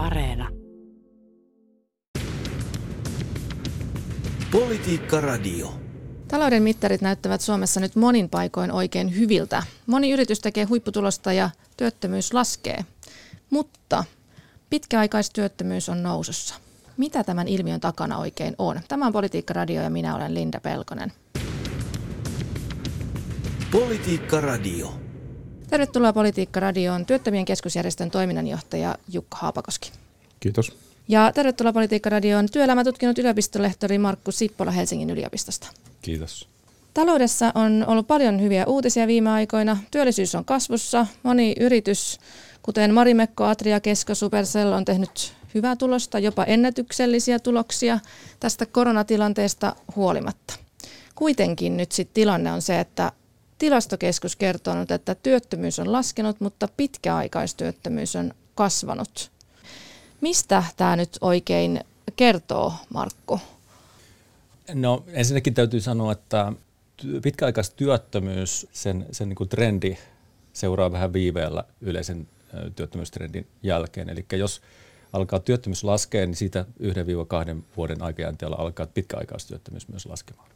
Areena. Politiikka Radio. Talouden mittarit näyttävät Suomessa nyt monin paikoin oikein hyviltä. Moni yritys tekee huipputulosta ja työttömyys laskee. Mutta pitkäaikaistyöttömyys on nousussa. Mitä tämän ilmiön takana oikein on? Tämä on Politiikka Radio ja minä olen Linda Pelkonen. Politiikka Radio. Tervetuloa Politiikka Radioon työttömien keskusjärjestön toiminnanjohtaja Jukka Haapakoski. Kiitos. Ja tervetuloa Politiikka Radioon työelämätutkinut yliopistolehtori Markku Sippola Helsingin yliopistosta. Kiitos. Taloudessa on ollut paljon hyviä uutisia viime aikoina. Työllisyys on kasvussa. Moni yritys, kuten Marimekko, Atria, Kesko, Supercell on tehnyt hyvää tulosta, jopa ennätyksellisiä tuloksia tästä koronatilanteesta huolimatta. Kuitenkin nyt sitten tilanne on se, että tilastokeskus kertoo nyt, että työttömyys on laskenut, mutta pitkäaikaistyöttömyys on kasvanut. Mistä tämä nyt oikein kertoo, Markku? No ensinnäkin täytyy sanoa, että pitkäaikaistyöttömyys, sen, sen niin kuin trendi seuraa vähän viiveellä yleisen työttömyystrendin jälkeen. Eli jos alkaa työttömyys laskea, niin siitä 1-2 vuoden aikajänteellä alkaa pitkäaikaistyöttömyys myös laskemaan.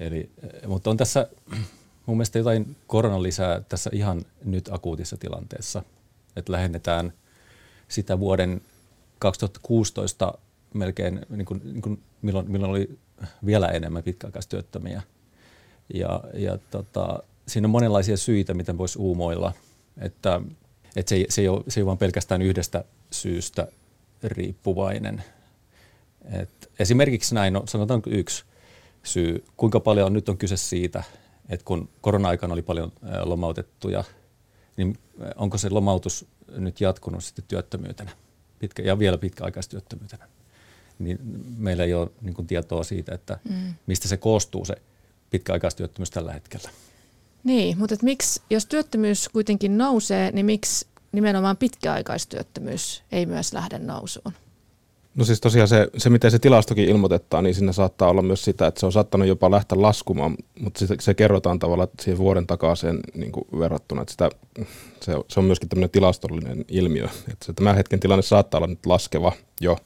Eli, mutta on tässä mun mielestä jotain koronalisää tässä ihan nyt akuutissa tilanteessa, että lähennetään sitä vuoden 2016 melkein, niin kuin, niin kuin milloin, milloin oli vielä enemmän pitkäaikaistyöttömiä. Ja, ja tota, siinä on monenlaisia syitä, miten voisi uumoilla, että, että se, ei, se, ei ole, se ei ole vain pelkästään yhdestä syystä riippuvainen. Et esimerkiksi näin, no, sanotaan yksi syy, kuinka paljon nyt on kyse siitä, että kun korona-aikana oli paljon lomautettuja, niin onko se lomautus nyt jatkunut sitten työttömyytenä pitkä, ja vielä pitkäaikaistyöttömyytenä. Niin meillä ei ole niin kuin tietoa siitä, että mm. mistä se koostuu se pitkäaikaistyöttömyys tällä hetkellä. Niin, mutta miksi, jos työttömyys kuitenkin nousee, niin miksi nimenomaan pitkäaikaistyöttömyys ei myös lähde nousuun? No siis tosiaan se, se, miten se tilastokin ilmoitetaan, niin siinä saattaa olla myös sitä, että se on saattanut jopa lähteä laskumaan, mutta se, se kerrotaan tavallaan siihen vuoden takaisin niin verrattuna, että sitä, se, se on myöskin tämmöinen tilastollinen ilmiö, että se tämän hetken tilanne saattaa olla nyt laskeva jo,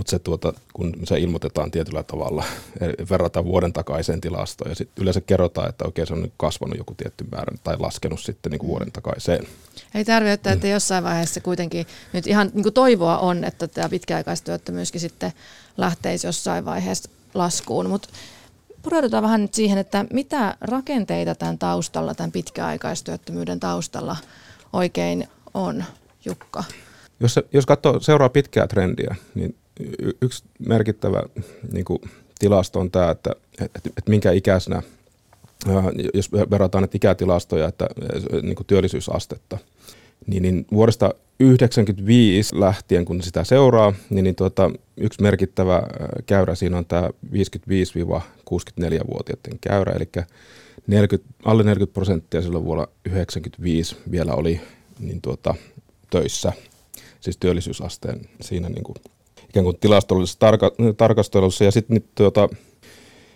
mutta se tuota, kun se ilmoitetaan tietyllä tavalla, verrataan vuoden takaiseen tilastoon ja sitten yleensä kerrotaan, että okei se on nyt kasvanut joku tietty määrä tai laskenut sitten niin kuin vuoden takaiseen. Ei tarvitse, että mm. jossain vaiheessa kuitenkin nyt ihan niin kuin toivoa on, että tämä pitkäaikaistyöttömyyskin sitten lähteisi jossain vaiheessa laskuun, mutta pureudutaan vähän nyt siihen, että mitä rakenteita tämän taustalla, tämän pitkäaikaistyöttömyyden taustalla oikein on, Jukka? Jos, jos katsoo seuraa pitkää trendiä, niin yksi merkittävä niin kuin, tilasto on tämä, että, että, että minkä ikäisenä, jos verrataan että ikätilastoja, että niin kuin työllisyysastetta, niin, niin vuodesta 1995 lähtien, kun sitä seuraa, niin, niin tuota, yksi merkittävä käyrä siinä on tämä 55-64-vuotiaiden käyrä, eli 40, alle 40 prosenttia silloin vuonna 1995 vielä oli niin tuota, töissä, siis työllisyysasteen siinä niin kuin ikään kuin tilastollisessa tarka- tarkastelussa. Ja sitten tuota,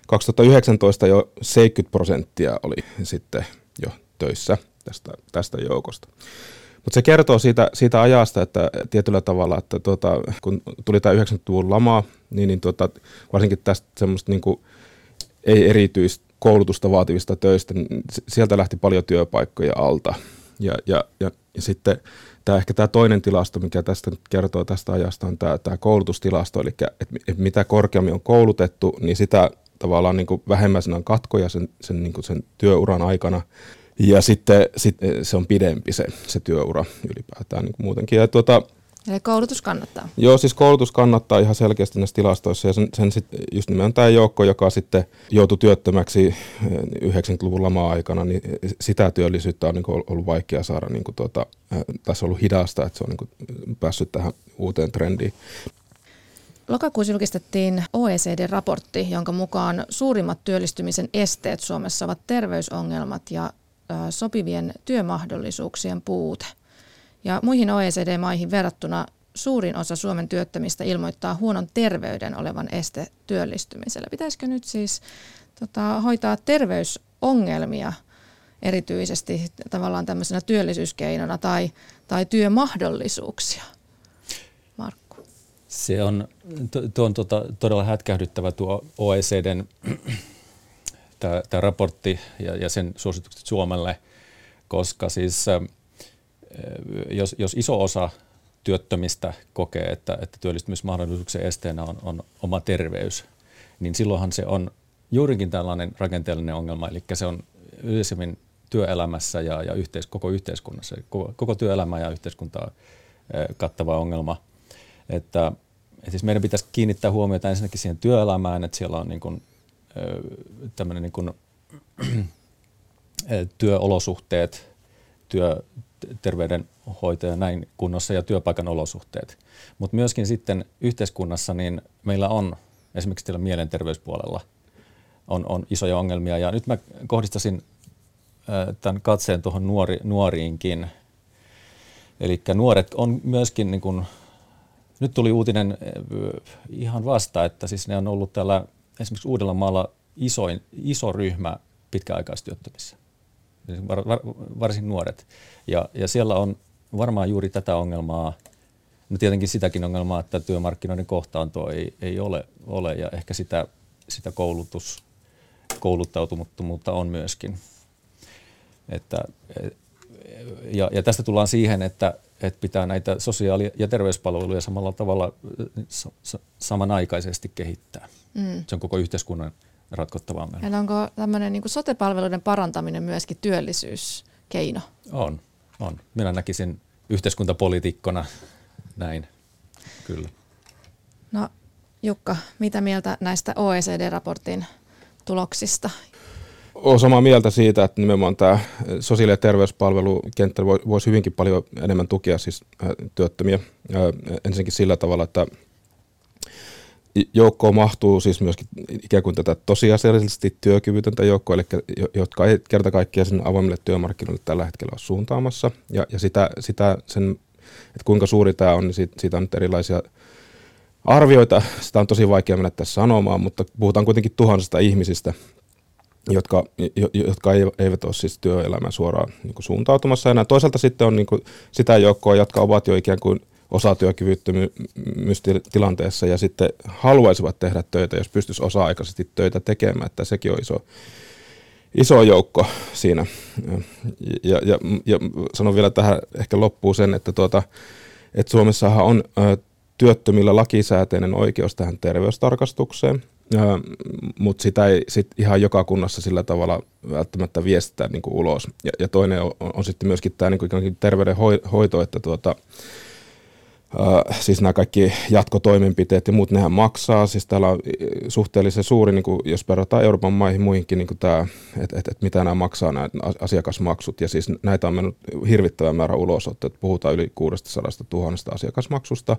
2019 jo 70 prosenttia oli sitten jo töissä tästä, tästä joukosta. Mutta se kertoo siitä, siitä ajasta, että tietyllä tavalla, että tuota, kun tuli tämä 90-luvun lama, niin, niin tuota, varsinkin tästä semmoista niin ei erityistä koulutusta vaativista töistä, niin sieltä lähti paljon työpaikkoja alta. Ja, ja, ja, ja sitten tämä ehkä tämä toinen tilasto, mikä tästä kertoo tästä ajasta, on tämä, tämä koulutustilasto, eli että, että mitä korkeammin on koulutettu, niin sitä tavallaan niin vähemmän on katkoja sen, sen, niin sen työuran aikana. Ja sitten sit se on pidempi se, se työura ylipäätään niin muutenkin. Ja tuota, Eli koulutus kannattaa. Joo, siis koulutus kannattaa ihan selkeästi näissä tilastoissa. Ja sen, sen sit, just nimenomaan tämä joukko, joka sitten joutui työttömäksi 90-luvun eh, lama-aikana, niin sitä työllisyyttä on niin ollut vaikea saada. Niin kuin tuota, äh, tässä on ollut hidasta, että se on niin kuin päässyt tähän uuteen trendiin. Lokakuussa julkistettiin OECD-raportti, jonka mukaan suurimmat työllistymisen esteet Suomessa ovat terveysongelmat ja sopivien työmahdollisuuksien puute – ja muihin OECD-maihin verrattuna suurin osa Suomen työttömistä ilmoittaa huonon terveyden olevan este työllistymiselle. Pitäisikö nyt siis tota, hoitaa terveysongelmia erityisesti tavallaan tämmöisenä työllisyyskeinona tai, tai työmahdollisuuksia? Se on, tuo on tuota, todella hätkähdyttävä tuo OECDn tämä raportti ja, ja sen suositukset Suomelle, koska siis jos, jos iso osa työttömistä kokee, että, että työllistymismahdollisuuksien esteenä on, on oma terveys, niin silloinhan se on juurikin tällainen rakenteellinen ongelma, eli se on yleisemmin työelämässä ja, ja yhteis, koko yhteiskunnassa, koko, koko työelämää ja yhteiskuntaa kattava ongelma. Että, että siis meidän pitäisi kiinnittää huomiota ensinnäkin siihen työelämään, että siellä on niin kuin, tämmöinen niin kuin, työolosuhteet, työ, terveydenhoito näin kunnossa ja työpaikan olosuhteet. Mutta myöskin sitten yhteiskunnassa niin meillä on esimerkiksi tällä mielenterveyspuolella on, on isoja ongelmia. Ja nyt mä kohdistasin tämän katseen tuohon nuori, nuoriinkin. Eli nuoret on myöskin, niin kun, nyt tuli uutinen ihan vasta, että siis ne on ollut täällä esimerkiksi Uudellamaalla isoin, iso ryhmä pitkäaikaistyöttömissä, var, var, varsin nuoret. Ja, ja siellä on varmaan juuri tätä ongelmaa, no tietenkin sitäkin ongelmaa, että työmarkkinoiden kohtaanto ei, ei ole, ole ja ehkä sitä, sitä koulutus, kouluttautumattomuutta on myöskin. Että, ja, ja tästä tullaan siihen, että, että pitää näitä sosiaali- ja terveyspalveluja samalla tavalla samanaikaisesti kehittää. Mm. Se on koko yhteiskunnan ratkottava ongelma. Meillä onko tämmöinen niin sote-palveluiden parantaminen myöskin työllisyyskeino? On, on. Minä näkisin yhteiskuntapolitiikkona näin, kyllä. No Jukka, mitä mieltä näistä OECD-raportin tuloksista? Olen samaa mieltä siitä, että nimenomaan tämä sosiaali- ja terveyspalvelukenttä voisi hyvinkin paljon enemmän tukea siis työttömiä. Ensinnäkin sillä tavalla, että joukkoon mahtuu siis myöskin ikään kuin tätä tosiasiallisesti työkyvytöntä joukkoa, eli jotka ei kerta kaikkiaan sen avoimille työmarkkinoille tällä hetkellä ole suuntaamassa. Ja, ja sitä, sitä sen, että kuinka suuri tämä on, niin siitä, siitä on nyt erilaisia arvioita. Sitä on tosi vaikea mennä tässä sanomaan, mutta puhutaan kuitenkin tuhansista ihmisistä, jotka, jotka eivät ole siis työelämään suoraan niin suuntautumassa enää. Toisaalta sitten on niin sitä joukkoa, jotka ovat jo ikään kuin osatyökyvyttömyystilanteessa ja sitten haluaisivat tehdä töitä, jos pystyisi osa-aikaisesti töitä tekemään, että sekin on iso, iso joukko siinä. Ja, ja, ja sanon vielä tähän ehkä loppuu sen, että, tuota, että Suomessahan on työttömillä lakisääteinen oikeus tähän terveystarkastukseen, mutta sitä ei sit ihan joka kunnassa sillä tavalla välttämättä viestitä niin kuin ulos. Ja, ja toinen on, on sitten myöskin tämä niin terveydenhoito, että tuota, Uh, siis nämä kaikki jatkotoimenpiteet ja muut, nehän maksaa. Siis täällä on suhteellisen suuri, niin kuin jos verrataan Euroopan maihin muihinkin, niin että et, et mitä nämä maksaa, nämä asiakasmaksut. Ja siis näitä on mennyt hirvittävä määrä ulosottoja. Puhutaan yli 600 000 asiakasmaksusta,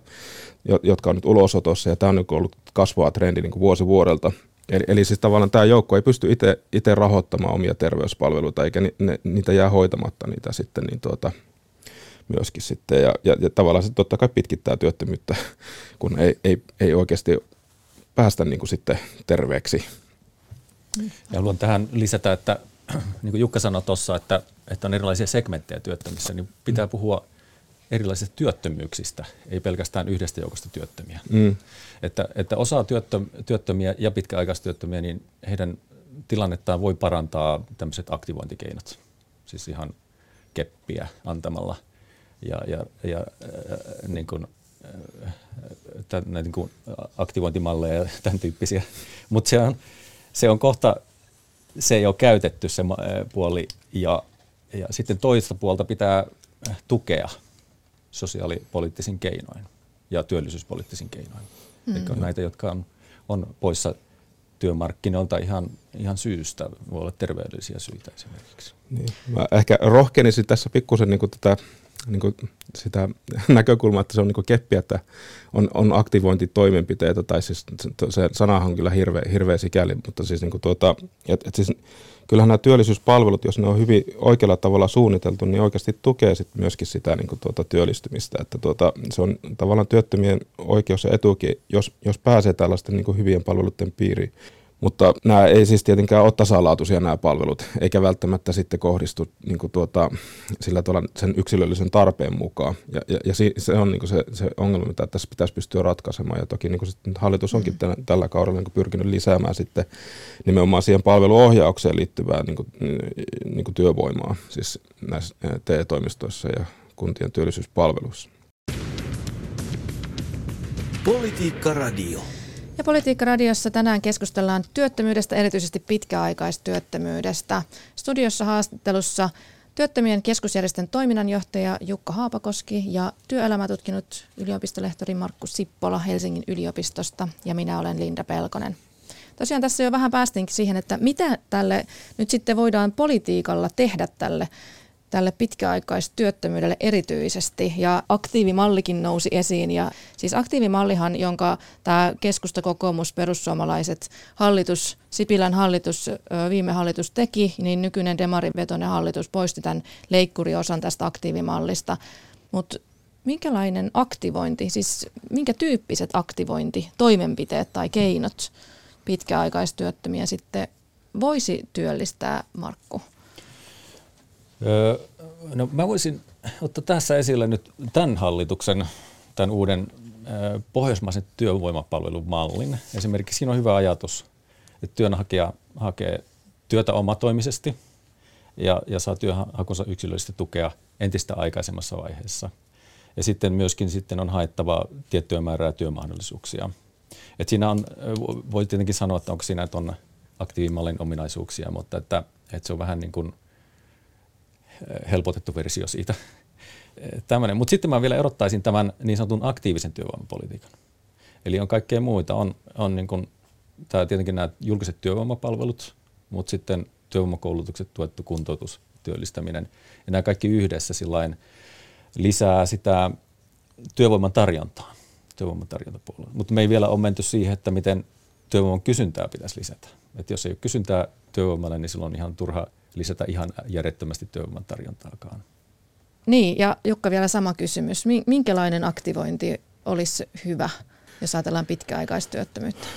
jotka on nyt ulosotossa. Ja tämä on nyt ollut kasvava trendi niin kuin vuosi vuodelta. Eli, eli siis tavallaan tämä joukko ei pysty itse rahoittamaan omia terveyspalveluita, eikä ni, ne, niitä jää hoitamatta niitä sitten, niin tuota, myöskin sitten. Ja, ja, ja tavallaan se totta kai pitkittää työttömyyttä, kun ei, ei, ei oikeasti päästä niin kuin sitten terveeksi. Ja haluan tähän lisätä, että niin kuin Jukka sanoi tuossa, että, että on erilaisia segmenttejä työttömissä, niin pitää puhua erilaisista työttömyyksistä, ei pelkästään yhdestä joukosta työttömiä. Mm. Että, että osa työttömiä ja pitkäaikaistyöttömiä, niin heidän tilannettaan voi parantaa tämmöiset aktivointikeinot, siis ihan keppiä antamalla – ja, ja, ja äh, niin kuin, äh, näitä niin kuin aktivointimalleja ja tämän tyyppisiä. Mutta se on, se on kohta, se ei ole käytetty se äh, puoli ja, ja sitten toista puolta pitää tukea sosiaalipoliittisin keinoin ja työllisyyspoliittisin keinoin. Mm. Eli on näitä, jotka on, on poissa työmarkkinoilta ihan, ihan syystä, voi olla terveydellisiä syitä esimerkiksi. Niin. Mä ehkä rohkenisin tässä pikkusen niin tätä niin kuin sitä näkökulmaa, että se on niin kuin keppi, että on, on aktivointitoimenpiteitä, tai siis se sanahan on kyllä hirveä, hirveä sikäli, mutta siis, niin kuin tuota, et, et siis kyllähän nämä työllisyyspalvelut, jos ne on hyvin oikealla tavalla suunniteltu, niin oikeasti tukee sit myöskin sitä niin kuin tuota työllistymistä. Että tuota, se on tavallaan työttömien oikeus ja etukin, jos, jos pääsee tällaisten niin kuin hyvien palveluiden piiriin. Mutta nämä ei siis tietenkään ole tasalaatuisia nämä palvelut, eikä välttämättä sitten kohdistu niin kuin tuota, sillä tavalla sen yksilöllisen tarpeen mukaan. Ja, ja, ja se on niin kuin se, se ongelma, mitä tässä pitäisi pystyä ratkaisemaan. Ja toki niin kuin sitten hallitus onkin mm. tällä, tällä kaudella niin kuin pyrkinyt lisäämään sitten nimenomaan siihen palveluohjaukseen liittyvää niin kuin, niin kuin työvoimaa, siis näissä TE-toimistoissa ja kuntien työllisyyspalveluissa. Politiikka Radio. Ja Politiikka Radiossa tänään keskustellaan työttömyydestä, erityisesti pitkäaikaistyöttömyydestä. Studiossa haastattelussa työttömien keskusjärjestön toiminnanjohtaja Jukka Haapakoski ja työelämätutkinut yliopistolehtori Markku Sippola Helsingin yliopistosta ja minä olen Linda Pelkonen. Tosiaan tässä jo vähän päästinkin siihen, että mitä tälle nyt sitten voidaan politiikalla tehdä tälle tälle pitkäaikaistyöttömyydelle erityisesti. Ja aktiivimallikin nousi esiin. Ja siis aktiivimallihan, jonka tämä keskusta, kokoomus, perussuomalaiset hallitus, Sipilän hallitus, viime hallitus teki, niin nykyinen demarivetoinen hallitus poisti tämän leikkuriosan tästä aktiivimallista. Mutta minkälainen aktivointi, siis minkä tyyppiset aktivointi, toimenpiteet tai keinot pitkäaikaistyöttömiä sitten voisi työllistää, Markku? No mä voisin ottaa tässä esille nyt tämän hallituksen, tämän uuden öö, pohjoismaisen työvoimapalvelun mallin. Esimerkiksi siinä on hyvä ajatus, että työnhakija hakee työtä omatoimisesti ja, ja saa työhakunsa yksilöllisesti tukea entistä aikaisemmassa vaiheessa. Ja sitten myöskin sitten on haettava tiettyä määrää työmahdollisuuksia. Et siinä on, voi tietenkin sanoa, että onko siinä on aktiivimallin ominaisuuksia, mutta että, että se on vähän niin kuin – helpotettu versio siitä. Tämmöinen. Mutta sitten mä vielä erottaisin tämän niin sanotun aktiivisen työvoimapolitiikan. Eli on kaikkea muita. On, on niin kuin, tää tietenkin nämä julkiset työvoimapalvelut, mutta sitten työvoimakoulutukset, tuettu kuntoutus, työllistäminen. Ja nämä kaikki yhdessä sillain lisää sitä työvoiman tarjontaa, työvoiman. Mutta me ei vielä ole menty siihen, että miten työvoiman kysyntää pitäisi lisätä. Et jos ei ole kysyntää työvoimalle, niin silloin on ihan turha lisätä ihan järjettömästi työvoiman tarjontaakaan. Niin, ja Jukka vielä sama kysymys. Minkälainen aktivointi olisi hyvä, jos ajatellaan pitkäaikaistyöttömyyttä?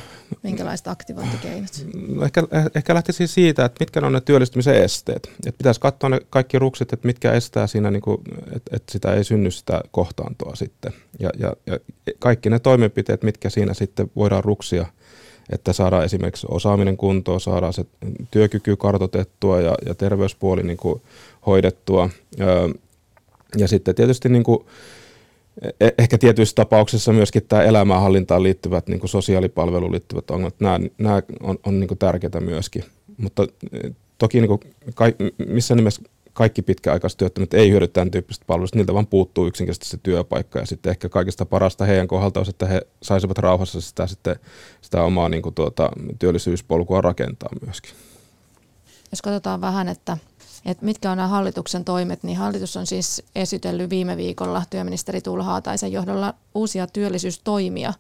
Minkälaiset aktivointikeinot? No ehkä, ehkä lähtisi siitä, että mitkä on ne työllistymisen esteet. Et pitäisi katsoa ne kaikki ruksit, että mitkä estää siinä, niin että, että sitä ei synny sitä kohtaantoa sitten. Ja, ja, ja kaikki ne toimenpiteet, mitkä siinä sitten voidaan ruksia – että saadaan esimerkiksi osaaminen kuntoon, saadaan se työkyky kartotettua ja, ja terveyspuoli niin kuin hoidettua. Ja sitten tietysti niin kuin, e, ehkä tietyissä tapauksissa myöskin tämä elämänhallintaan liittyvät niin kuin sosiaalipalveluun liittyvät ongelmat, nämä, nämä on, on niin kuin tärkeitä myöskin. Mutta e, toki niin kuin, missä nimessä kaikki pitkäaikaistyöttömät ei hyödy tämän tyyppisestä palvelusta, niiltä vaan puuttuu yksinkertaisesti se työpaikka ja sitten ehkä kaikista parasta heidän kohdalta olisi, että he saisivat rauhassa sitä, sitten, sitä omaa niin kuin tuota, työllisyyspolkua rakentaa myöskin. Jos katsotaan vähän, että, että mitkä on nämä hallituksen toimet, niin hallitus on siis esitellyt viime viikolla työministeri Tuula Haataisen johdolla uusia työllisyystoimia.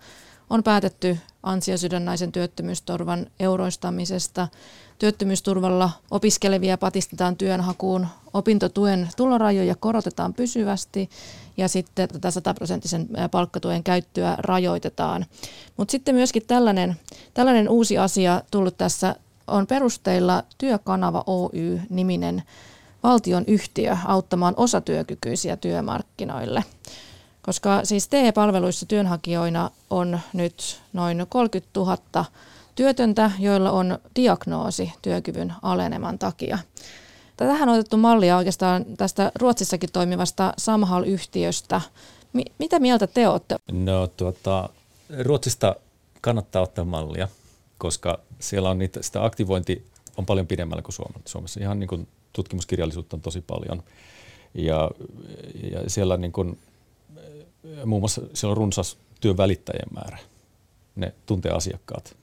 On päätetty ansiosidonnaisen työttömyysturvan euroistamisesta, Työttömyysturvalla opiskelevia patistetaan työnhakuun, opintotuen tulorajoja korotetaan pysyvästi ja sitten tätä sataprosenttisen palkkatuen käyttöä rajoitetaan. Mutta sitten myöskin tällainen, tällainen uusi asia tullut tässä on perusteilla Työkanava Oy-niminen valtion yhtiö auttamaan osatyökykyisiä työmarkkinoille. Koska siis TE-palveluissa työnhakijoina on nyt noin 30 000 työtöntä, joilla on diagnoosi työkyvyn aleneman takia. Tähän on otettu mallia oikeastaan tästä Ruotsissakin toimivasta Samhall-yhtiöstä. Mi- mitä mieltä te olette? No tuota, Ruotsista kannattaa ottaa mallia, koska siellä on niitä, sitä aktivointi on paljon pidemmällä kuin Suomessa. Ihan niin kuin tutkimuskirjallisuutta on tosi paljon. Ja, ja siellä niin kuin, muun muassa siellä on runsas työn välittäjien määrä. Ne tuntee asiakkaat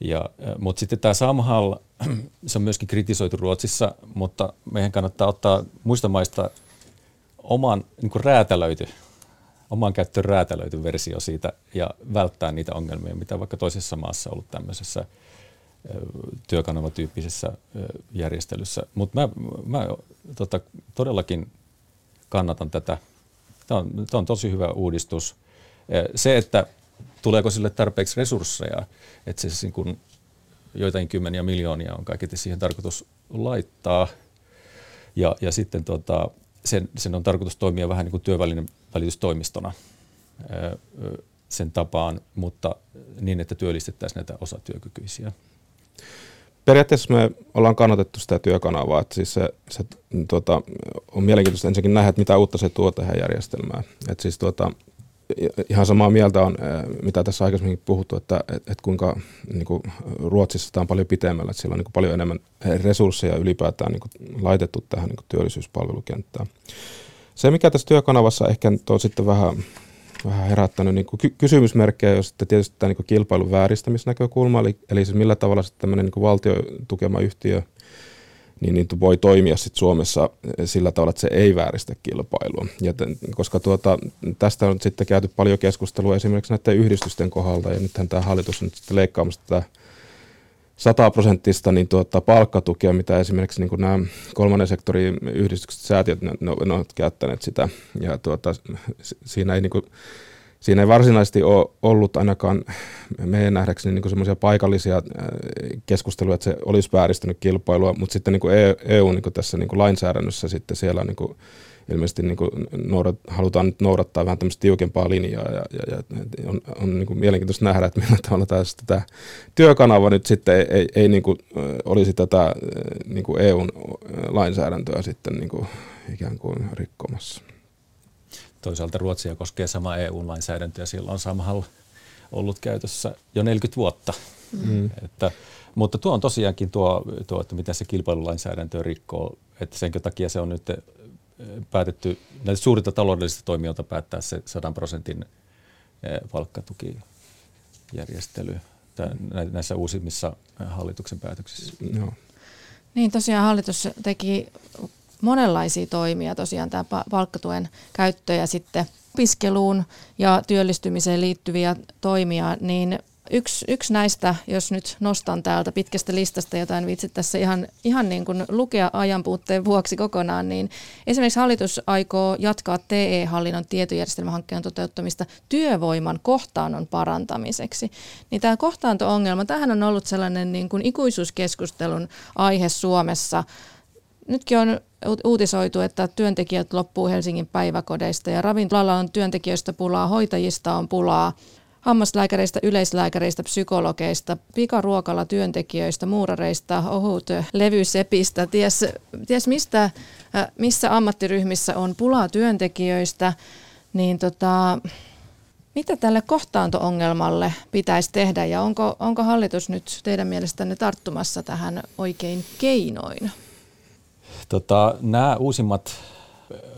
ja, mutta sitten tämä Samhall, se on myöskin kritisoitu Ruotsissa, mutta meidän kannattaa ottaa muista maista oman niin kuin räätälöity, oman käyttöön räätälöity versio siitä ja välttää niitä ongelmia, mitä vaikka toisessa maassa on ollut tämmöisessä työkanavatyyppisessä järjestelyssä. Mutta mä, mä tota, todellakin kannatan tätä. Tämä on, tämä on tosi hyvä uudistus. Se, että tuleeko sille tarpeeksi resursseja, että se niin kuin joitain kymmeniä miljoonia on kaiketi siihen tarkoitus laittaa. Ja, ja sitten tota, sen, sen on tarkoitus toimia vähän niin kuin työvälinen välitystoimistona sen tapaan, mutta niin, että työllistettäisiin näitä osatyökykyisiä. Periaatteessa me ollaan kannatettu sitä työkanavaa, että siis se, se tuota, on mielenkiintoista ensinnäkin nähdä, että mitä uutta se tuo tähän järjestelmään. Että siis tuota, ihan samaa mieltä on, mitä tässä aikaisemmin puhuttu, että, että, kuinka niin kuin Ruotsissa tämä on paljon pitemmällä, että siellä on niin paljon enemmän resursseja ylipäätään niin laitettu tähän niin työllisyyspalvelukenttään. Se, mikä tässä työkanavassa ehkä on sitten vähän, vähän herättänyt niin kuin kysymysmerkkejä, jos sitten tietysti tämä niin kilpailun vääristämisnäkökulma, eli, eli siis millä tavalla sitten tämmöinen niin valtio tukema yhtiö – niin, niin voi toimia sit Suomessa sillä tavalla, että se ei vääristä kilpailua. Ja t- koska tuota, tästä on sitten käyty paljon keskustelua esimerkiksi näiden yhdistysten kohdalta, ja nythän tämä hallitus on nyt sitten leikkaamassa tätä 100 prosenttista niin tuota, palkkatukea, mitä esimerkiksi niin nämä kolmannen sektorin yhdistykset, säätiöt, ne, ne, ne ovat käyttäneet sitä. Ja tuota, siinä ei niin kuin, siinä ei varsinaisesti ole ollut ainakaan meidän nähdäkseni niin semmoisia paikallisia äh, keskusteluja, että se olisi vääristynyt kilpailua, mutta sitten niin kuin EU niin kuin tässä niin kuin lainsäädännössä sitten siellä niin kuin ilmeisesti niin kuin noudat, halutaan nyt noudattaa vähän tämmöistä tiukempaa linjaa ja, ja, ja on, on niin kuin mielenkiintoista nähdä, että millä tavalla tässä tämä työkanava nyt sitten ei, ei, ei niin kuin, olisi tätä niin kuin EUn lainsäädäntöä sitten niin kuin ikään kuin rikkomassa. Toisaalta Ruotsia koskee sama EU-lainsäädäntö ja sillä on samalla ollut käytössä jo 40 vuotta. Mm. Että, mutta tuo on tosiaankin tuo, tuo, että miten se kilpailulainsäädäntö rikkoo, että sen takia se on nyt päätetty näitä suurilta taloudellisista toimijoilta päättää se 100 prosentin palkkatukijärjestely näissä uusimmissa hallituksen päätöksissä. No. Niin tosiaan hallitus teki monenlaisia toimia, tosiaan tämä palkkatuen käyttö ja sitten opiskeluun ja työllistymiseen liittyviä toimia, niin yksi, yksi näistä, jos nyt nostan täältä pitkästä listasta jotain vitsi tässä ihan, ihan niin kuin lukea ajanpuutteen vuoksi kokonaan, niin esimerkiksi hallitus aikoo jatkaa TE-hallinnon tietojärjestelmähankkeen toteuttamista työvoiman kohtaannon parantamiseksi. Niin tämä kohtaanto-ongelma, tähän on ollut sellainen niin kuin ikuisuuskeskustelun aihe Suomessa. Nytkin on uutisoitu, että työntekijät loppuu Helsingin päiväkodeista ja ravintolalla on työntekijöistä pulaa, hoitajista on pulaa, hammaslääkäreistä, yleislääkäreistä, psykologeista, pikaruokalla työntekijöistä, muurareista, ohut levysepistä, ties, ties mistä, äh, missä ammattiryhmissä on pulaa työntekijöistä, niin tota, mitä tälle kohtaanto-ongelmalle pitäisi tehdä ja onko, onko hallitus nyt teidän mielestänne tarttumassa tähän oikein keinoin? Tota, nämä uusimmat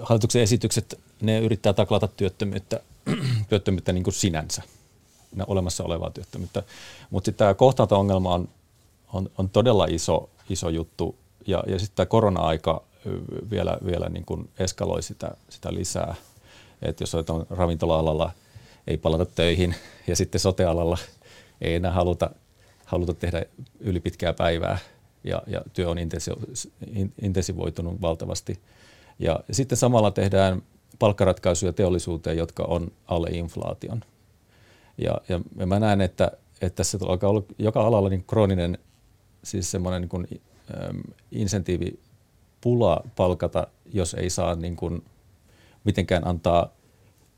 hallituksen esitykset, ne yrittää taklata työttömyyttä, työttömyyttä niin kuin sinänsä, olemassa olevaa työttömyyttä. Mutta sitten tämä kohtaanto-ongelma on, on, on todella iso, iso juttu ja, ja sitten tämä korona-aika vielä, vielä niin kuin eskaloi sitä, sitä lisää. Et jos on ravintola-alalla ei palata töihin ja sitten sotealalla ei enää haluta, haluta tehdä yli pitkää päivää, ja, ja työ on intensivoitunut valtavasti. Ja sitten samalla tehdään palkkaratkaisuja teollisuuteen, jotka on alle inflaation. Ja, ja mä näen, että, että tässä alkaa olla joka alalla niin krooninen siis semmoinen niin kuin, äm, insentiivi pula palkata, jos ei saa niin kuin, mitenkään antaa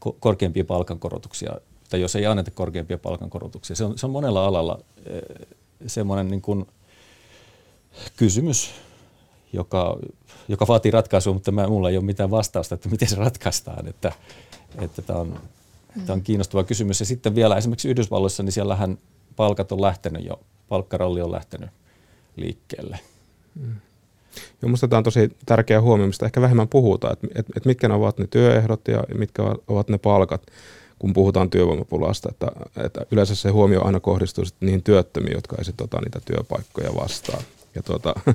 ko- korkeampia palkankorotuksia, tai jos ei anneta korkeampia palkankorotuksia. Se on, se on monella alalla äh, semmoinen niin kuin, kysymys, joka, joka vaatii ratkaisua, mutta mä, mulla ei ole mitään vastausta, että miten se ratkaistaan. Että, että tämä on, tämä on kiinnostava kysymys. Ja sitten vielä esimerkiksi Yhdysvalloissa, niin siellähän palkat on lähtenyt jo, palkkaralli on lähtenyt liikkeelle. Mm. Joo, minusta tämä on tosi tärkeä huomio, mistä ehkä vähemmän puhutaan, että, että, että mitkä ne ovat ne työehdot ja mitkä ovat ne palkat, kun puhutaan työvoimapulasta. Että, että yleensä se huomio aina kohdistuu niihin työttömiin, jotka ei sitten ota niitä työpaikkoja vastaan. Ja tuota,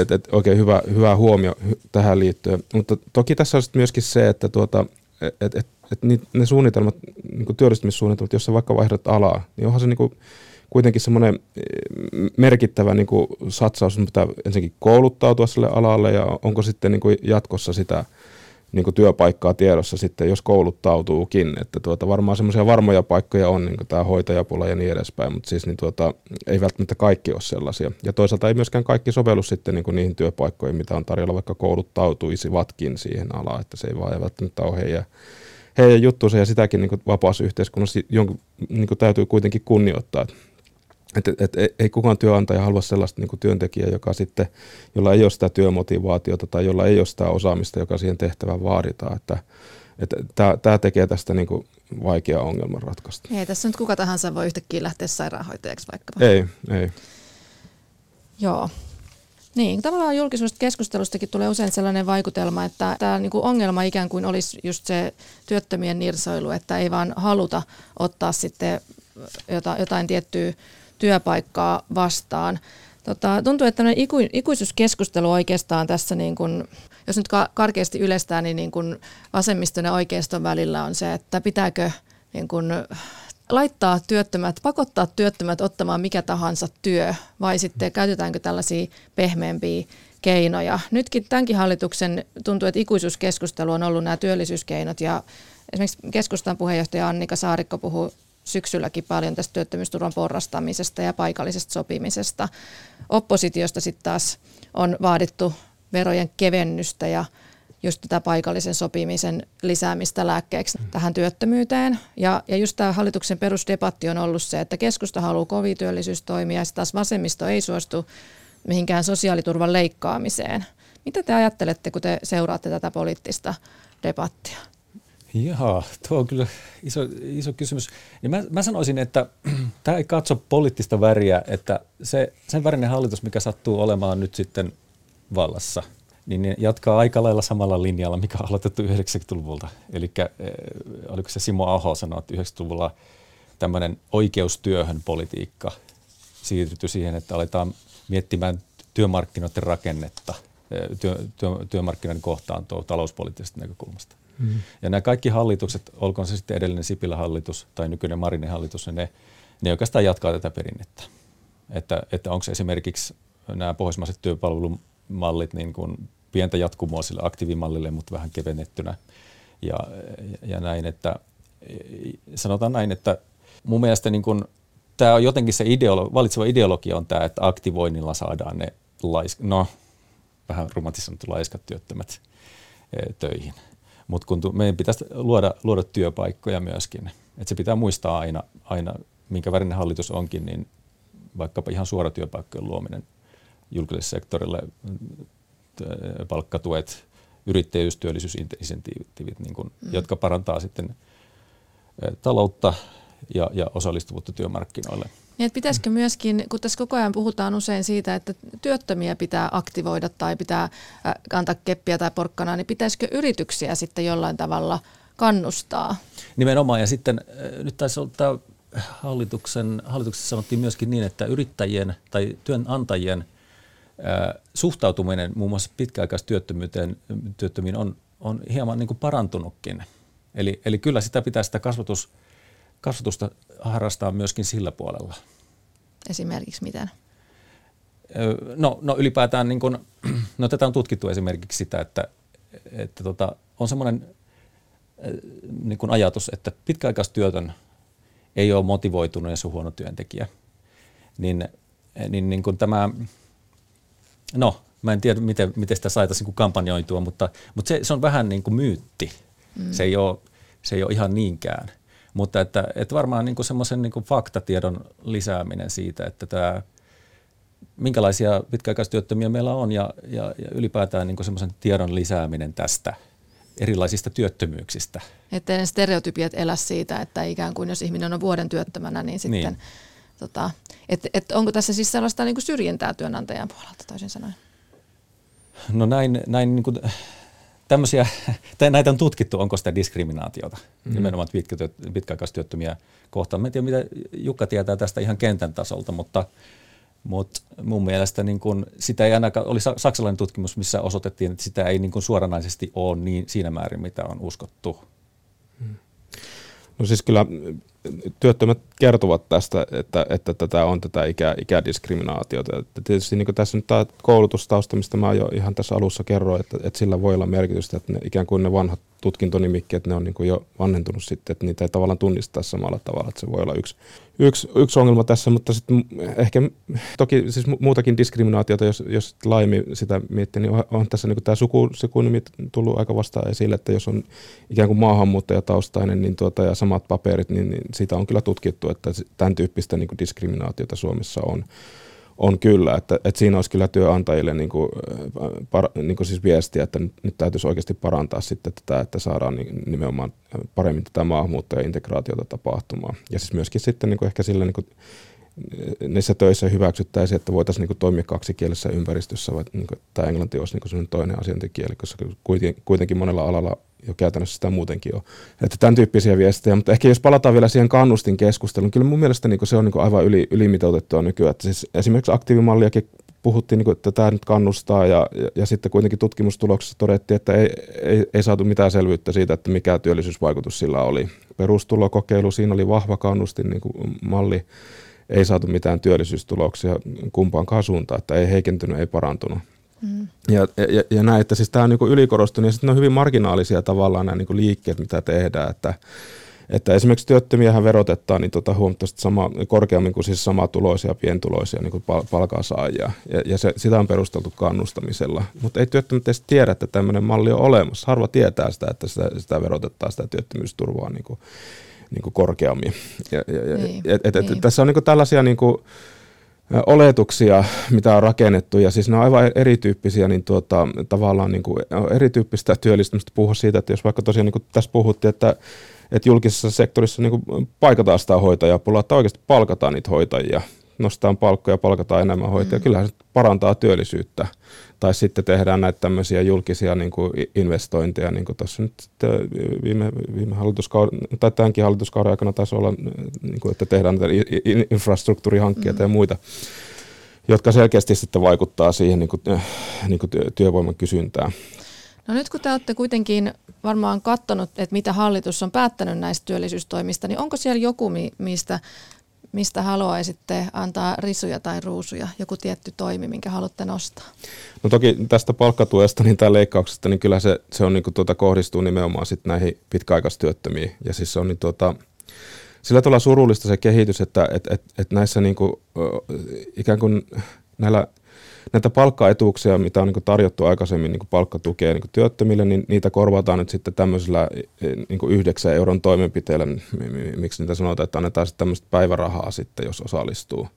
et, et, oikein hyvä, hyvä huomio tähän liittyen. Mutta toki tässä on myöskin se, että tuota, et, et, et ne suunnitelmat, niin työllistymissuunnitelmat, jos sä vaikka vaihdat alaa, niin onhan se niin kuin, kuitenkin semmoinen merkittävä niin kuin satsaus, että pitää ensinnäkin kouluttautua sille alalle ja onko sitten niin kuin jatkossa sitä niin kuin työpaikkaa tiedossa sitten, jos kouluttautuukin. Että tuota, varmaan semmoisia varmoja paikkoja on, niin kuin tämä hoitajapula ja niin edespäin, mutta siis niin tuota, ei välttämättä kaikki ole sellaisia. Ja toisaalta ei myöskään kaikki sovellu sitten niin kuin niihin työpaikkoihin, mitä on tarjolla, vaikka kouluttautuisivatkin siihen alaan, että se ei vaan välttämättä ole heidän, heidän juttuunsa ja sitäkin niin kuin vapaassa yhteiskunnassa jonkun, niin kuin täytyy kuitenkin kunnioittaa. Et, et, et, ei kukaan työnantaja halua sellaista niin työntekijää, joka sitten, jolla ei ole sitä työmotivaatiota tai jolla ei ole sitä osaamista, joka siihen tehtävään vaaditaan. Että, että tämä tekee tästä niin kuin vaikea ongelman ratkaista. Ei tässä nyt kuka tahansa voi yhtäkkiä lähteä sairaanhoitajaksi vaikka. Ei, ei. Joo. Niin, tavallaan julkisuudesta keskustelustakin tulee usein sellainen vaikutelma, että tämä niin ongelma ikään kuin olisi just se työttömien nirsoilu, että ei vaan haluta ottaa sitten jotain tiettyä työpaikkaa vastaan. Tota, tuntuu, että iku, ikuisuuskeskustelu oikeastaan tässä, niin kun, jos nyt karkeasti yleistää, niin, niin kun vasemmiston ja oikeiston välillä on se, että pitääkö niin kun, laittaa työttömät, pakottaa työttömät ottamaan mikä tahansa työ vai sitten käytetäänkö tällaisia pehmeämpiä keinoja. Nytkin tämänkin hallituksen tuntuu, että ikuisuuskeskustelu on ollut nämä työllisyyskeinot ja esimerkiksi keskustan puheenjohtaja Annika Saarikko puhuu syksylläkin paljon tästä työttömyysturvan porrastamisesta ja paikallisesta sopimisesta. Oppositiosta sitten taas on vaadittu verojen kevennystä ja just tätä paikallisen sopimisen lisäämistä lääkkeeksi tähän työttömyyteen. Ja, ja just tämä hallituksen perusdebatti on ollut se, että keskusta haluaa kovia työllisyystoimia ja taas vasemmisto ei suostu mihinkään sosiaaliturvan leikkaamiseen. Mitä te ajattelette, kun te seuraatte tätä poliittista debattia? Jaa, tuo on kyllä iso, iso kysymys. Ja mä, mä sanoisin, että tämä ei katso poliittista väriä, että se, sen värinen hallitus, mikä sattuu olemaan nyt sitten vallassa, niin ne jatkaa aika lailla samalla linjalla, mikä on aloitettu 90-luvulta. Eli äh, oliko se Simo Aho sanoi, että 90-luvulla tämmöinen oikeustyöhön politiikka siirtyi siihen, että aletaan miettimään työmarkkinoiden rakennetta, työ, työ, työmarkkinoiden kohtaantoa talouspoliittisesta näkökulmasta. Mm. Ja nämä kaikki hallitukset, olkoon se sitten edellinen Sipilä hallitus tai nykyinen Marinin hallitus, niin ne, ne oikeastaan jatkaa tätä perinnettä. Että, että onko esimerkiksi nämä pohjoismaiset työpalvelumallit niin kuin pientä jatkumoa sille aktiivimallille, mutta vähän kevennettynä. Ja, ja näin, että sanotaan näin, että mun mielestä niin kuin, tämä on jotenkin se ideolo, valitseva ideologia on tämä, että aktivoinnilla saadaan ne lais, no, vähän romantisoitu laiskat työttömät eh, töihin. Mutta kun tu, meidän pitäisi luoda, luoda työpaikkoja myöskin. Et se pitää muistaa aina, aina, minkä värinen hallitus onkin, niin vaikkapa ihan suora työpaikkojen luominen julkiselle sektorille, palkkatuet, yrittäjyys, työllisyysinsentiivit, niin mm. jotka parantaa sitten taloutta ja, ja osallistuvuutta työmarkkinoille. Niin, että pitäisikö myöskin, kun tässä koko ajan puhutaan usein siitä, että työttömiä pitää aktivoida tai pitää antaa keppiä tai porkkana, niin pitäisikö yrityksiä sitten jollain tavalla kannustaa? Nimenomaan, ja sitten nyt taisi olla tämä hallituksen, hallituksessa sanottiin myöskin niin, että yrittäjien tai työnantajien suhtautuminen muun muassa pitkäaikaistyöttömyyteen työttömiin on, on hieman niin kuin parantunutkin. Eli, eli kyllä sitä pitää sitä kasvatus, kasvatusta harrastaa myöskin sillä puolella. Esimerkiksi miten? No, no ylipäätään, niin kun, no tätä on tutkittu esimerkiksi sitä, että, että tota, on semmoinen niin kun ajatus, että pitkäaikaistyötön ei ole motivoitunut ja se on huono työntekijä. Niin, niin, niin kun tämä, no mä en tiedä miten, miten sitä saataisiin niin kampanjoitua, mutta, mutta se, se on vähän niin kuin myytti. Mm. Se, ei ole, se ei ole ihan niinkään – mutta että, että varmaan niin semmoisen niin faktatiedon lisääminen siitä, että tämä, minkälaisia pitkäaikaistyöttömiä meillä on ja, ja, ja ylipäätään niin semmoisen tiedon lisääminen tästä erilaisista työttömyyksistä. Että ne stereotypiat elä siitä, että ikään kuin jos ihminen on vuoden työttömänä, niin sitten, niin. Tota, että et onko tässä siis sellaista niin kuin syrjintää työnantajan puolelta toisin sanoen? No näin, näin niin kuin tämmöisiä, näitä on tutkittu, onko sitä diskriminaatiota mm. nimenomaan pitkäaikaistyöttömiä kohtaan. Mä en tiedä, mitä Jukka tietää tästä ihan kentän tasolta, mutta, mutta mun mielestä niin kun, sitä ei ainakaan, oli saksalainen tutkimus, missä osoitettiin, että sitä ei niin kun suoranaisesti ole niin, siinä määrin, mitä on uskottu. No siis kyllä työttömät kertovat tästä, että, että tätä on tätä ikä, ikädiskriminaatiota. Että tietysti niin tässä nyt tämä koulutustausta, mistä mä jo ihan tässä alussa kerroin, että, että sillä voi olla merkitystä, että ne, ikään kuin ne vanhat tutkintonimikkeet, ne on niin jo vanhentunut sitten, että niitä ei tavallaan tunnista samalla tavalla, että se voi olla yksi, yksi, yksi ongelma tässä, mutta sitten ehkä toki siis muutakin diskriminaatiota, jos, jos laajemmin sitä miettii, niin on, on tässä niin tämä suku, sukunimi tullut aika vasta esille, että jos on ikään kuin maahanmuuttajataustainen niin tuota, ja samat paperit, niin, niin siitä on kyllä tutkittu, että tämän tyyppistä niin diskriminaatiota Suomessa on on kyllä, että, että siinä olisi kyllä työnantajille niin kuin, par, niin kuin siis viestiä, että nyt, nyt täytyisi oikeasti parantaa sitten tätä, että saadaan nimenomaan paremmin tätä maahanmuuttaja-integraatiota tapahtumaan. Ja siis myöskin sitten niin kuin ehkä sillä niin kuin, niissä töissä hyväksyttäisiin, että voitaisiin niin toimia kaksikielisessä ympäristössä, vai niin kuin, tämä englanti olisi niin toinen asiantuntijakieli, koska kuitenkin, kuitenkin monella alalla jo käytännössä sitä muutenkin on. Että tämän tyyppisiä viestejä, mutta ehkä jos palataan vielä siihen kannustin keskusteluun, kyllä mun mielestä niin se on niin aivan yli, ylimitoitettua nykyään. Että siis esimerkiksi aktiivimalliakin puhuttiin, niin kuin, että tämä nyt kannustaa ja, ja, ja sitten kuitenkin tutkimustuloksessa todettiin, että ei, ei, ei saatu mitään selvyyttä siitä, että mikä työllisyysvaikutus sillä oli. Perustulokokeilu, siinä oli vahva kannustin niin kuin malli, ei saatu mitään työllisyystuloksia kumpaankaan suuntaan, että ei heikentynyt, ei parantunut. Mm. Ja, ja, ja näin, että siis tämä on niin ylikorostunut ja sitten on hyvin marginaalisia tavallaan nämä niin liikkeet, mitä tehdään, että, että esimerkiksi työttömiähän verotetaan niin tota huomattavasti sama, korkeammin kuin siis tuloisia pientuloisia niin kuin palkansaajia. Ja, ja se, sitä on perusteltu kannustamisella. Mutta ei työttömät edes tiedä, että tämmöinen malli on olemassa. Harva tietää sitä, että sitä, sitä verotetaan sitä työttömyysturvaa niin kuin, niin kuin korkeammin. Ja, ja, ja, niin, et, et, et, niin. Tässä on niin kuin tällaisia niin kuin, oletuksia, mitä on rakennettu, ja siis ne on aivan erityyppisiä, niin tuota, tavallaan niin kuin, erityyppistä työllistymistä puhua siitä, että jos vaikka tosiaan niin kuin tässä puhuttiin, että, että julkisessa sektorissa niin kuin paikataan sitä hoitajapulaa, että oikeasti palkataan niitä hoitajia, nostetaan palkkoja, palkataan enemmän hoitajia, mm. kyllähän se parantaa työllisyyttä tai sitten tehdään näitä tämmöisiä julkisia niin kuin investointeja, niin kuin tuossa nyt viime, viime hallituskauden, tai tämänkin hallituskauden aikana taisi olla, niin kuin, että tehdään näitä infrastruktuurihankkeita mm. ja muita, jotka selkeästi sitten vaikuttaa siihen niin kuin, niin kuin työvoiman kysyntään. No nyt kun te olette kuitenkin varmaan katsonut, että mitä hallitus on päättänyt näistä työllisyystoimista, niin onko siellä joku, mistä mistä haluaisitte antaa risuja tai ruusuja, joku tietty toimi, minkä haluatte nostaa? No toki tästä palkkatuesta niin tai leikkauksesta, niin kyllä se, se on niin kuin tuota, kohdistuu nimenomaan sitten näihin pitkäaikaistyöttömiin. Ja siis se on niin tuota, sillä tavalla surullista se kehitys, että et, et, et näissä niin kuin, ikään kuin näillä näitä palkkaetuuksia, mitä on niin tarjottu aikaisemmin niin palkkatukea niin työttömille, niin niitä korvataan nyt sitten tämmöisellä niin yhdeksän euron toimenpiteellä, miksi niitä sanotaan, että annetaan sitten tämmöistä päivärahaa sitten, jos osallistuu.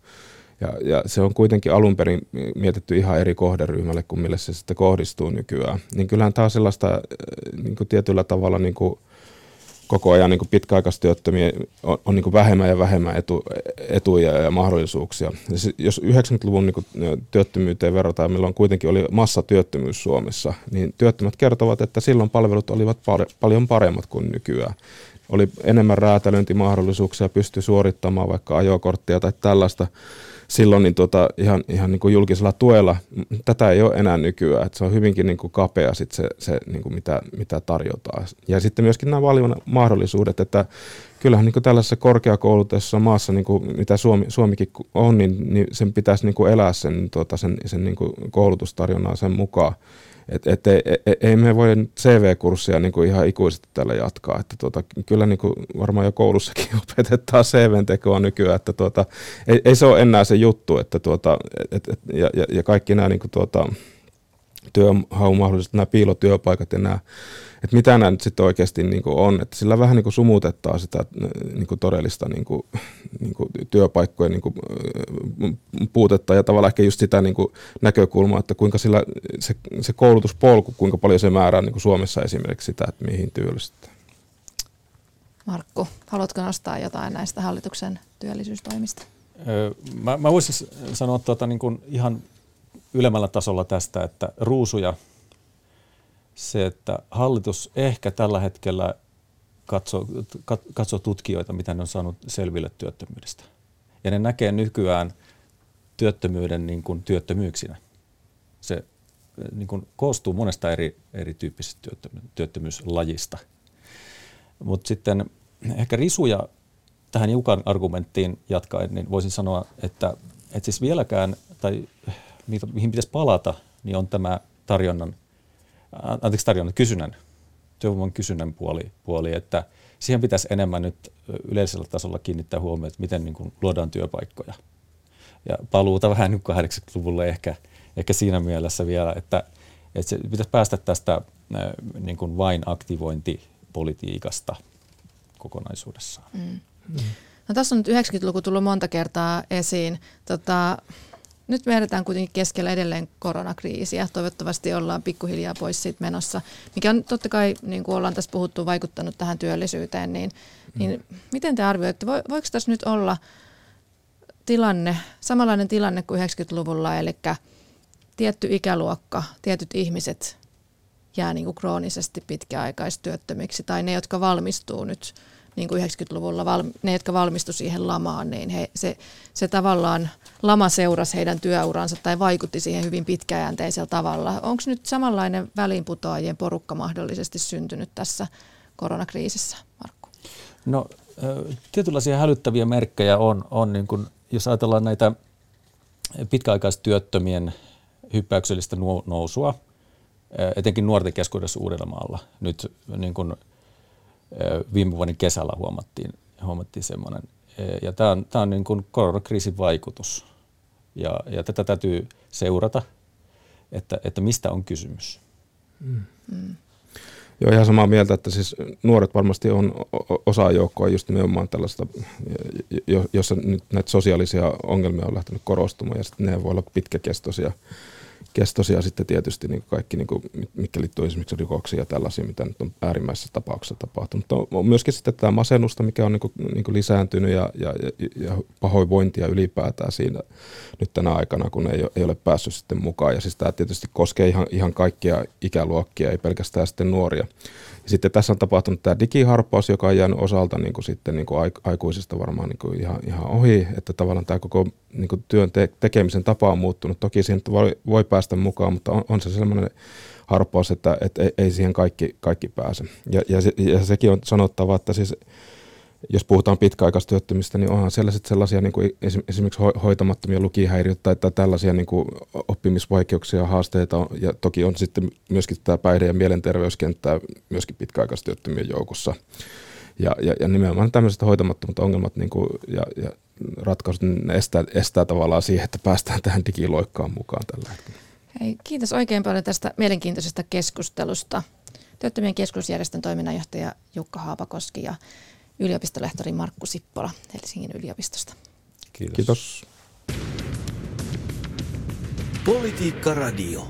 Ja, ja se on kuitenkin alun perin mietitty ihan eri kohderyhmälle kuin mille se sitten kohdistuu nykyään. Niin kyllähän tämä on sellaista niin kuin tietyllä tavalla niin kuin koko ajan niin pitkäaikaistyöttömiä on, on niin vähemmän ja vähemmän etu, etuja ja mahdollisuuksia. Ja jos 90-luvun niin työttömyyteen verrataan, milloin kuitenkin oli massatyöttömyys Suomessa, niin työttömät kertovat, että silloin palvelut olivat pal- paljon paremmat kuin nykyään. Oli enemmän räätälöintimahdollisuuksia, pystyi suorittamaan vaikka ajokorttia tai tällaista silloin niin tuota, ihan, ihan niin kuin julkisella tuella, tätä ei ole enää nykyään, että se on hyvinkin niin kuin kapea sit se, se niin kuin mitä, mitä tarjotaan. Ja sitten myöskin nämä valion mahdollisuudet, että kyllähän niin kuin tällaisessa korkeakoulutuksessa maassa, niin kuin mitä Suomi, Suomikin on, niin, niin sen pitäisi niin kuin elää sen, tuota, sen, sen niin kuin koulutustarjonnan sen mukaan. Et, et ei, ei me voi CV-kurssia niin kuin ihan ikuisesti tällä jatkaa. Että tuota, kyllä niin kuin varmaan jo koulussakin opetetaan CV-tekoa nykyään, että tuota, ei, ei, se ole enää se juttu. Että tuota, et, et, ja, ja, ja kaikki nämä niin kuin tuota, työhaun mahdollisuudet, nämä piilotyöpaikat ja nämä että mitä nämä nyt sitten oikeasti niin kuin on. Että sillä vähän niin kuin sumutettaa sitä niin kuin todellista niin kuin, niin kuin työpaikkojen niin kuin, puutetta ja tavallaan ehkä just sitä niin kuin näkökulmaa, että kuinka sillä se, se koulutuspolku, kuinka paljon se määrää niin kuin Suomessa esimerkiksi sitä, että mihin työllistetään. Markku, haluatko nostaa jotain näistä hallituksen työllisyystoimista? mä, mä voisin sanoa tuota, niin kuin ihan ylemmällä tasolla tästä, että ruusuja se, että hallitus ehkä tällä hetkellä katsoo, katsoo tutkijoita, mitä ne on saanut selville työttömyydestä. Ja ne näkee nykyään työttömyyden niin kuin työttömyyksinä. Se niin kuin koostuu monesta eri, erityyppisestä työttömyyslajista. Mutta sitten ehkä risuja tähän Jukan argumenttiin jatkaen, niin voisin sanoa, että, että siis vieläkään, tai mihin pitäisi palata, niin on tämä tarjonnan, anteeksi tarjonnan, kysynnän, työvoiman kysynnän puoli, puoli, että siihen pitäisi enemmän nyt yleisellä tasolla kiinnittää huomioon, että miten niin kuin luodaan työpaikkoja. Ja paluuta vähän 80-luvulle ehkä, ehkä siinä mielessä vielä, että, että se pitäisi päästä tästä niin kuin vain aktivointipolitiikasta kokonaisuudessaan. Mm. No, tässä on nyt 90-luku tullut monta kertaa esiin. Tota, nyt me edetään kuitenkin keskellä edelleen koronakriisiä. Toivottavasti ollaan pikkuhiljaa pois siitä menossa, mikä on totta kai, niin kuin ollaan tässä puhuttu, vaikuttanut tähän työllisyyteen. Niin, mm. niin miten te arvioitte, voiko tässä nyt olla tilanne, samanlainen tilanne kuin 90-luvulla, eli tietty ikäluokka, tietyt ihmiset jää niin kuin kroonisesti pitkäaikaistyöttömiksi, tai ne, jotka valmistuu nyt niin kuin 90-luvulla, ne, jotka valmistu siihen lamaan, niin he, se, se tavallaan lama seurasi heidän työuransa tai vaikutti siihen hyvin pitkäjänteisellä tavalla. Onko nyt samanlainen väliinputoajien porukka mahdollisesti syntynyt tässä koronakriisissä, Markku? No tietynlaisia hälyttäviä merkkejä on, on niin kuin, jos ajatellaan näitä pitkäaikaistyöttömien hyppäyksellistä nousua, etenkin nuorten keskuudessa Uudellamaalla. Nyt niin kuin, viime vuoden kesällä huomattiin, huomattiin semmoinen. Ja tämä on, tämä on niin kuin koronakriisin vaikutus. Ja, ja tätä täytyy seurata, että, että mistä on kysymys. Mm. Mm. Joo, ihan samaa mieltä, että siis nuoret varmasti on osa joukkoa just nimenomaan tällaista, jossa nyt näitä sosiaalisia ongelmia on lähtenyt korostumaan ja sitten ne voi olla pitkäkestoisia kestoisia sitten tietysti niin kaikki, niin kuin, mitkä liittyy esimerkiksi rikoksiin ja tällaisia, mitä nyt on äärimmäisessä tapauksessa tapahtunut. Mutta on myöskin sitten tämä masennusta, mikä on niin kuin, niin kuin lisääntynyt ja, ja, ja pahoinvointia ylipäätään siinä nyt tänä aikana, kun ei, ei ole päässyt sitten mukaan. Ja siis tämä tietysti koskee ihan, ihan kaikkia ikäluokkia, ei pelkästään sitten nuoria. Ja sitten tässä on tapahtunut tämä digiharppaus, joka on jäänyt osalta niin kuin sitten niin kuin aikuisista varmaan niin kuin ihan, ihan ohi, että tavallaan tämä koko niin kuin työn te- tekemisen tapa on muuttunut. Toki siihen voi, voi päästä mukaan, mutta on, on se sellainen harppaus, että, että ei, ei siihen kaikki, kaikki pääse. Ja, ja, se, ja sekin on sanottava, että siis jos puhutaan pitkäaikaistyöttömistä, niin onhan siellä sellaisia niin kuin esimerkiksi hoitamattomia lukihäiriöitä tai tällaisia niin kuin oppimisvaikeuksia ja haasteita. Ja toki on sitten myöskin tämä päihde- ja mielenterveyskenttää myöskin pitkäaikaistyöttömien joukossa. Ja, ja, ja nimenomaan tämmöiset hoitamattomat ongelmat niin kuin, ja, ja ratkaisut ne estää, estää tavallaan siihen, että päästään tähän digiloikkaan mukaan tällä hetkellä. Hei, kiitos oikein paljon tästä mielenkiintoisesta keskustelusta. Työttömien keskusjärjestön toiminnanjohtaja Jukka Haapakoski ja yliopistolehtori Markku Sippola Helsingin yliopistosta. Kiitos. Kiitos. Politiikka Radio.